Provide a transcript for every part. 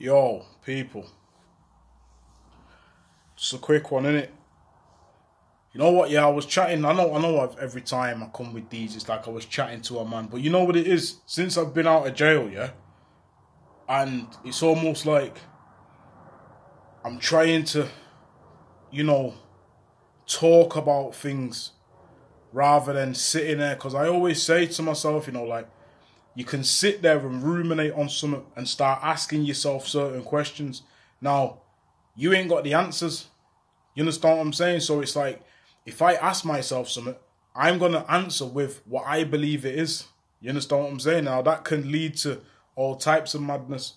Yo, people. Just a quick one, innit? You know what? Yeah, I was chatting. I know, I know. I've, every time I come with these, it's like I was chatting to a man. But you know what it is? Since I've been out of jail, yeah, and it's almost like I'm trying to, you know, talk about things rather than sitting there. Because I always say to myself, you know, like you can sit there and ruminate on something and start asking yourself certain questions. Now, you ain't got the answers. You understand what I'm saying? So it's like if I ask myself something, I'm gonna answer with what I believe it is. You understand what I'm saying? Now that can lead to all types of madness.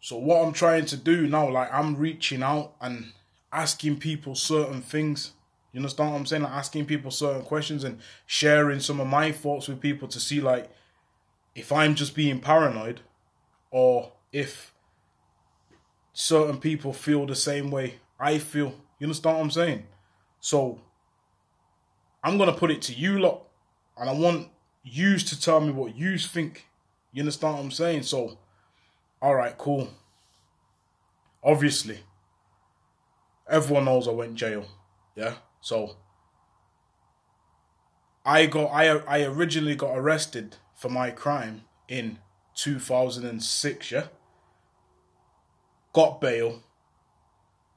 So what I'm trying to do now, like I'm reaching out and asking people certain things. You understand what I'm saying? Like asking people certain questions and sharing some of my thoughts with people to see like if I'm just being paranoid or if certain people feel the same way I feel. You understand what I'm saying? So I'm gonna put it to you lot, and I want yous to tell me what yous think. You understand what I'm saying? So, all right, cool. Obviously, everyone knows I went jail. Yeah, so I got I I originally got arrested for my crime in 2006. Yeah, got bail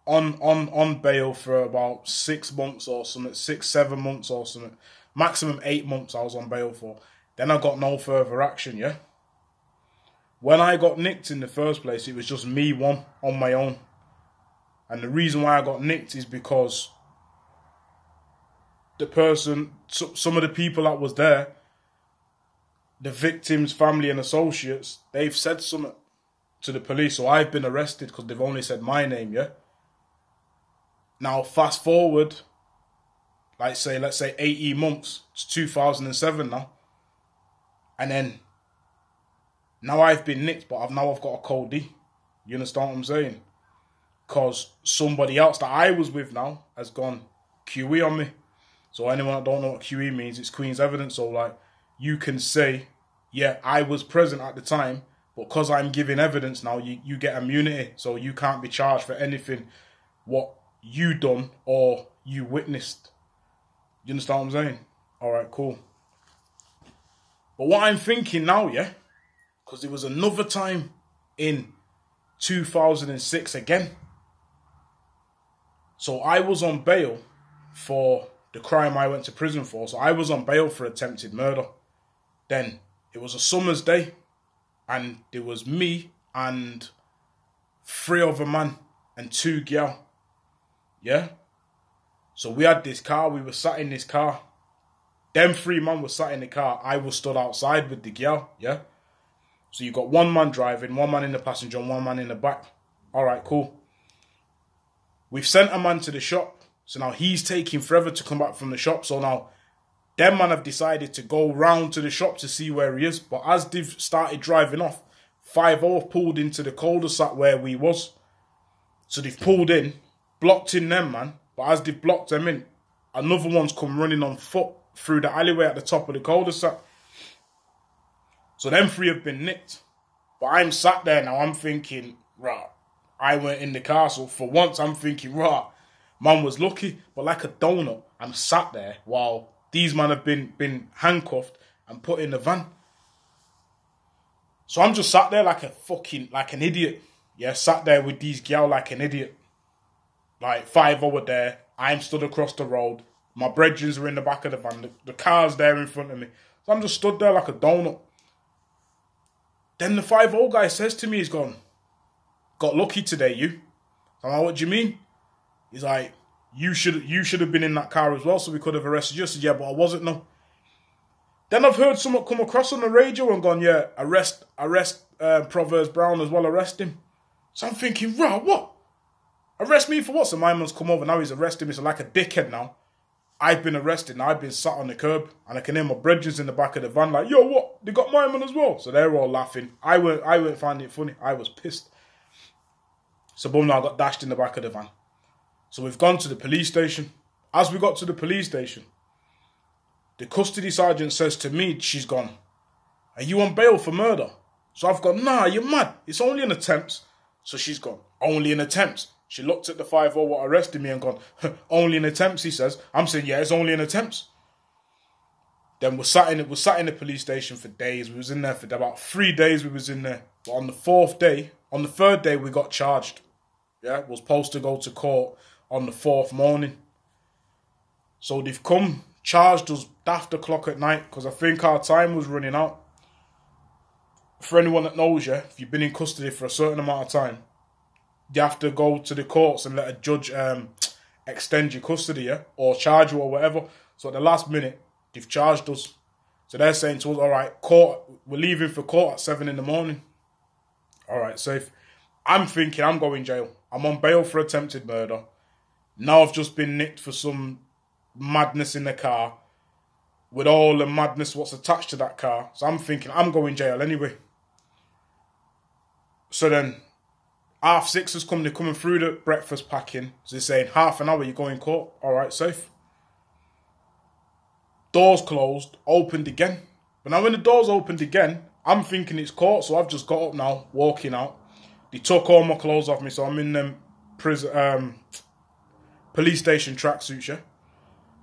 on on on bail for about six months or something, six seven months or something, maximum eight months. I was on bail for. Then I got no further action. Yeah. When I got nicked in the first place, it was just me one on my own, and the reason why I got nicked is because the person, some of the people that was there, the victim's family and associates, they've said something to the police, so I've been arrested because they've only said my name. Yeah now, fast forward, like say, let's say 18 months, it's 2007 now. And then now I've been nicked, but I've now I've got a cold D. You understand what I'm saying? Because somebody else that I was with now has gone QE on me. So anyone that don't know what QE means, it's Queen's evidence. So like you can say, yeah, I was present at the time, but because I'm giving evidence now, you, you get immunity. So you can't be charged for anything what you done or you witnessed. You understand what I'm saying? All right, cool. But what I'm thinking now, yeah, because it was another time in 2006 again. So I was on bail for the crime I went to prison for. So I was on bail for attempted murder. Then it was a summer's day, and it was me and three other man and two girl. Yeah? So we had this car, we were sat in this car. Them three men were sat in the car. I was stood outside with the girl, yeah? So you got one man driving, one man in the passenger, and one man in the back. Alright, cool. We've sent a man to the shop. So now he's taking forever to come back from the shop. So now them man have decided to go round to the shop to see where he is. But as they've started driving off, 5 pulled into the cul-de-sac where we was. So they've pulled in blocked in them, man. But as they've blocked them in, another one's come running on foot through the alleyway at the top of the cul-de-sac. So them three have been nicked. But I'm sat there now, I'm thinking, right, I went in the castle. For once, I'm thinking, right, man was lucky. But like a donut, I'm sat there while these men have been, been handcuffed and put in the van. So I'm just sat there like a fucking, like an idiot. Yeah, sat there with these gal like an idiot. Like five over there. I'm stood across the road. My brethrens are in the back of the van. The, the car's there in front of me. So I'm just stood there like a donut. Then the 5 old guy says to me, he's gone, got lucky today, you. I'm like, what do you mean? He's like, you should you should have been in that car as well, so we could have arrested you. I said, yeah, but I wasn't, no. Then I've heard someone come across on the radio and gone, yeah, arrest, arrest uh, Proverbs Brown as well, arrest him. So I'm thinking, right, what? Arrest me for what? So my man's come over, now he's arresting me, so like a dickhead now. I've been arrested now, I've been sat on the curb, and I can hear my brethren in the back of the van like, yo, what? They got my man as well. So they're all laughing. I weren't, I weren't finding it funny. I was pissed. So boom, now I got dashed in the back of the van. So we've gone to the police station. As we got to the police station, the custody sergeant says to me, she's gone, are you on bail for murder? So I've gone, nah, you're mad. It's only an attempt. So she's gone, only an attempt. She looked at the 5 what arrested me and gone, only an attempt, he says. I'm saying, yeah, it's only an attempt. Then we're sat in we sat in the police station for days. We was in there for about three days. We was in there. But on the fourth day, on the third day, we got charged. Yeah, was supposed to go to court on the fourth morning. So they've come charged us after clock at night because I think our time was running out. For anyone that knows you, if you've been in custody for a certain amount of time, you have to go to the courts and let a judge um, extend your custody, yeah, or charge you or whatever. So at the last minute, they've charged us. So they're saying to us, all right, court, we're leaving for court at seven in the morning. All right, so if I'm thinking I'm going jail, I'm on bail for attempted murder. Now I've just been nicked for some madness in the car with all the madness what's attached to that car. So I'm thinking I'm going jail anyway. So then half six has come, they're coming through the breakfast packing. So they're saying half an hour you go in court. All right, safe. Doors closed, opened again. But now when the doors opened again, I'm thinking it's court, so I've just got up now, walking out. They took all my clothes off me, so I'm in them prison, um, police station tracksuits, yeah.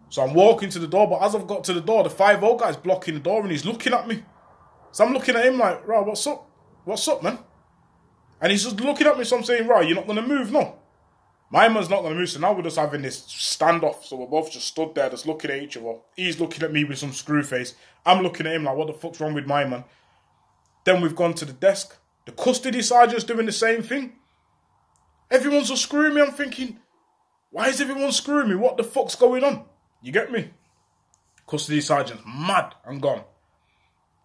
So I'm walking to the door, but as I've got to the door, the 5 old guy's blocking the door and he's looking at me. So I'm looking at him like, right, what's up? What's up, man? And he's just looking at me, so I'm saying, right, you're not going to move, no. My man's not going to move, so now we're just having this standoff. So we're both just stood there, just looking at each other. He's looking at me with some screw face. I'm looking at him like, what the fuck's wrong with my man? Then we've gone to the desk. The custody sergeant's doing the same thing. Everyone's just screwing me. I'm thinking, why is everyone screwing me? What the fuck's going on? You get me? Custody sergeant's mad and gone.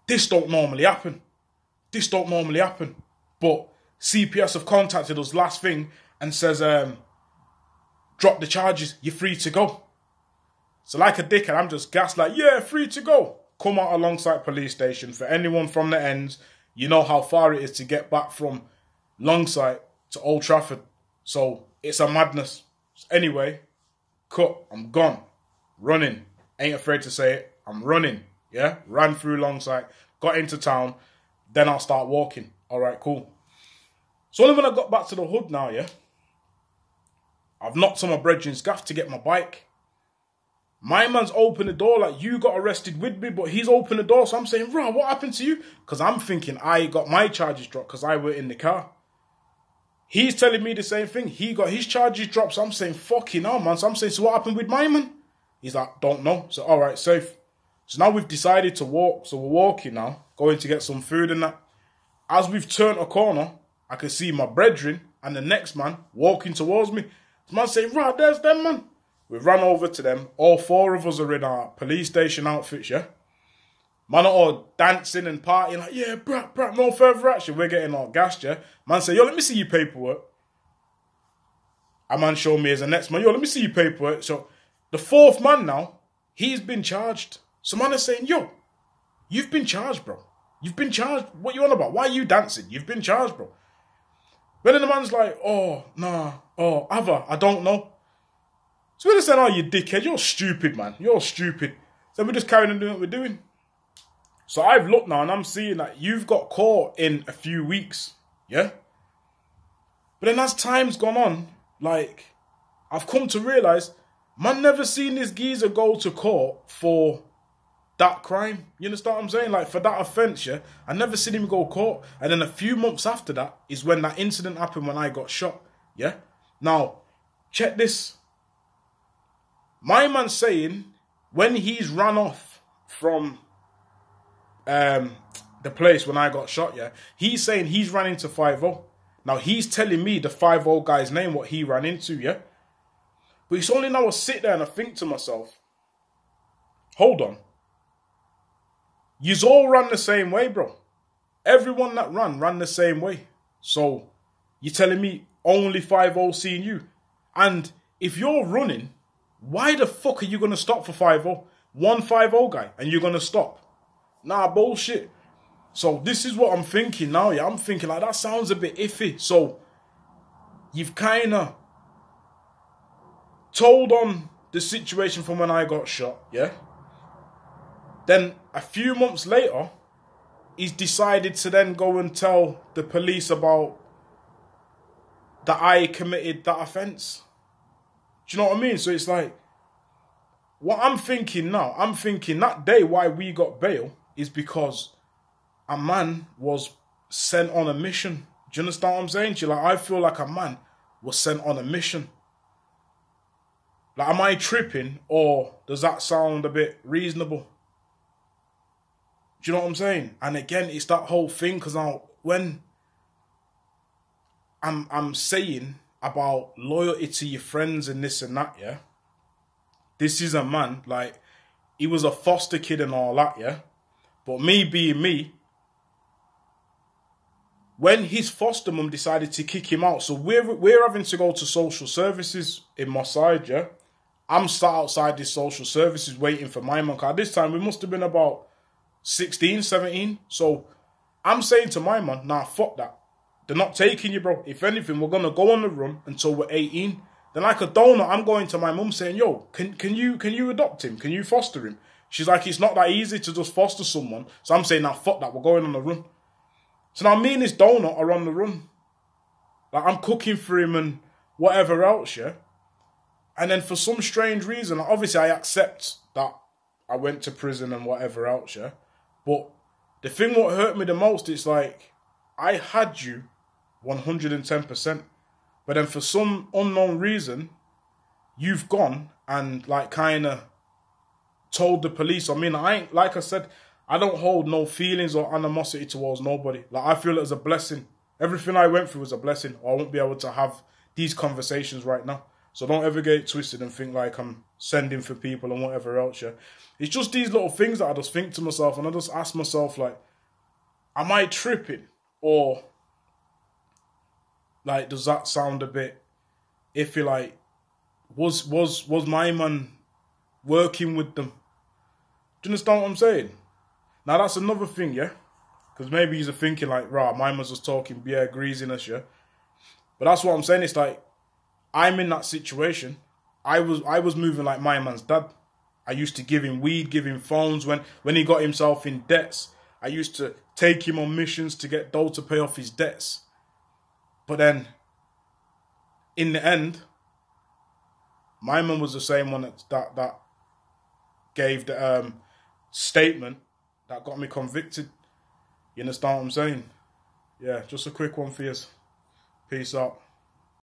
This don't normally happen. This don't normally happen. But CPS have contacted us last thing and says, um, drop the charges, you're free to go. So like a dickhead, I'm just gassed like, yeah, free to go. Come out a Longsight police station. For anyone from the ends, you know how far it is to get back from Longsight to Old Trafford. So it's a madness. Anyway, cut, I'm gone running. Ain't afraid to say it. I'm running. Yeah, ran through Longsight, got into town. Then I'll start walking. All right, cool. So only when I got back to the hood now, yeah, I've knocked on my brethren's gaff to get my bike. My man's opened the door like you got arrested with me, but he's opened the door. So I'm saying, bro, what happened to you? Because I'm thinking I got my charges dropped because I were in the car. He's telling me the same thing. He got his charges dropped. So I'm saying, fucking hell, man. So I'm saying, so what happened with my man? He's like, don't know. So, all right, safe. So now we've decided to walk. So we're walking now, going to get some food and that. As we've turned a corner, I can see my brethren and the next man walking towards me. Man saying, right, there's them, man. We ran over to them. All four of us are in our police station outfits, yeah? Man are all dancing and partying, like, yeah, brat, brat, no further action. We're getting all gassed, yeah? Man say, yo, let me see your paperwork. A man showed me as the next man, yo, let me see your paperwork. So the fourth man now, he's been charged. So man is saying, yo, you've been charged, bro. You've been charged. What you on about? Why are you dancing? You've been charged, bro. But then the man's like, oh, nah, oh, other, I don't know. So we're just saying, oh, you dickhead, you're stupid, man. You're stupid. So we're just carrying on doing what we're doing. So I've looked now and I'm seeing that you've got caught in a few weeks. Yeah? But then as time's gone on, like, I've come to realise Man never seen this geezer go to court for that crime. You understand what I'm saying? Like for that offence, yeah. I never seen him go court. And then a few months after that is when that incident happened when I got shot. Yeah. Now, check this. My man saying when he's run off from um the place when I got shot, yeah, he's saying he's ran into 5 Now he's telling me the 5 guy's name, what he ran into, yeah. But it's only now I sit there and I think to myself, hold on. Yous all run the same way, bro. Everyone that run, ran the same way. So, you're telling me only 5 seeing you? And if you're running, why the fuck are you going to stop for 5 One 5 guy, and you're going to stop? Nah, bullshit. So, this is what I'm thinking now, yeah. I'm thinking, like, that sounds a bit iffy. So, you've kind of told on the situation from when I got shot, yeah? Then a few months later, he's decided to then go and tell the police about that I committed that offence. Do you know what I mean? So it's like, what I'm thinking now, I'm thinking that day why we got bail is because a man was sent on a mission. Do you understand what I'm saying? Like, I feel like a man was sent on a mission. Like, am I tripping or does that sound a bit reasonable? Do you know what I'm saying? And again, it's that whole thing because now when I'm I'm saying about loyalty to your friends and this and that, yeah. This is a man like he was a foster kid and all that, yeah. But me being me, when his foster mum decided to kick him out, so we're we're having to go to social services in yeah. I'm sat outside this social services waiting for my. Cause this time we must have been about 16, 17. So I'm saying to my man, nah, fuck that. They're not taking you, bro. If anything, we're gonna go on the run until we're 18. Then like a donut, I'm going to my mum saying, yo, can can you can you adopt him? Can you foster him? She's like, it's not that easy to just foster someone. So I'm saying, now fuck that, we're going on the run. So now me and this donut are on the run. Like I'm cooking for him and whatever else, yeah. And then for some strange reason, obviously I accept that I went to prison and whatever else, yeah. But the thing what hurt me the most is like I had you 110%. But then for some unknown reason, you've gone and like kind of told the police. I mean, I ain't, like I said, I don't hold no feelings or animosity towards nobody. Like, I feel it as a blessing. Everything I went through was a blessing. I won't be able to have these conversations right now. So don't ever get twisted and think like I'm sending for people and whatever else. Yeah, it's just these little things that I just think to myself and I just ask myself like, am I tripping or like does that sound a bit iffy? Like, was was was my man working with them? Do you understand what I'm saying? Now that's another thing, yeah. Because maybe he's thinking like, right, my man's just talking yeah, greasiness, yeah. But that's what I'm saying. It's like I'm in that situation. I was I was moving like my man's dad. I used to give him weed, give him phones when when he got himself in debts. I used to take him on missions to get dough to pay off his debts. But then, in the end, my man was the same one that that, that gave the um, statement that got me convicted. You understand what I'm saying? Yeah, just a quick one for you. Peace out.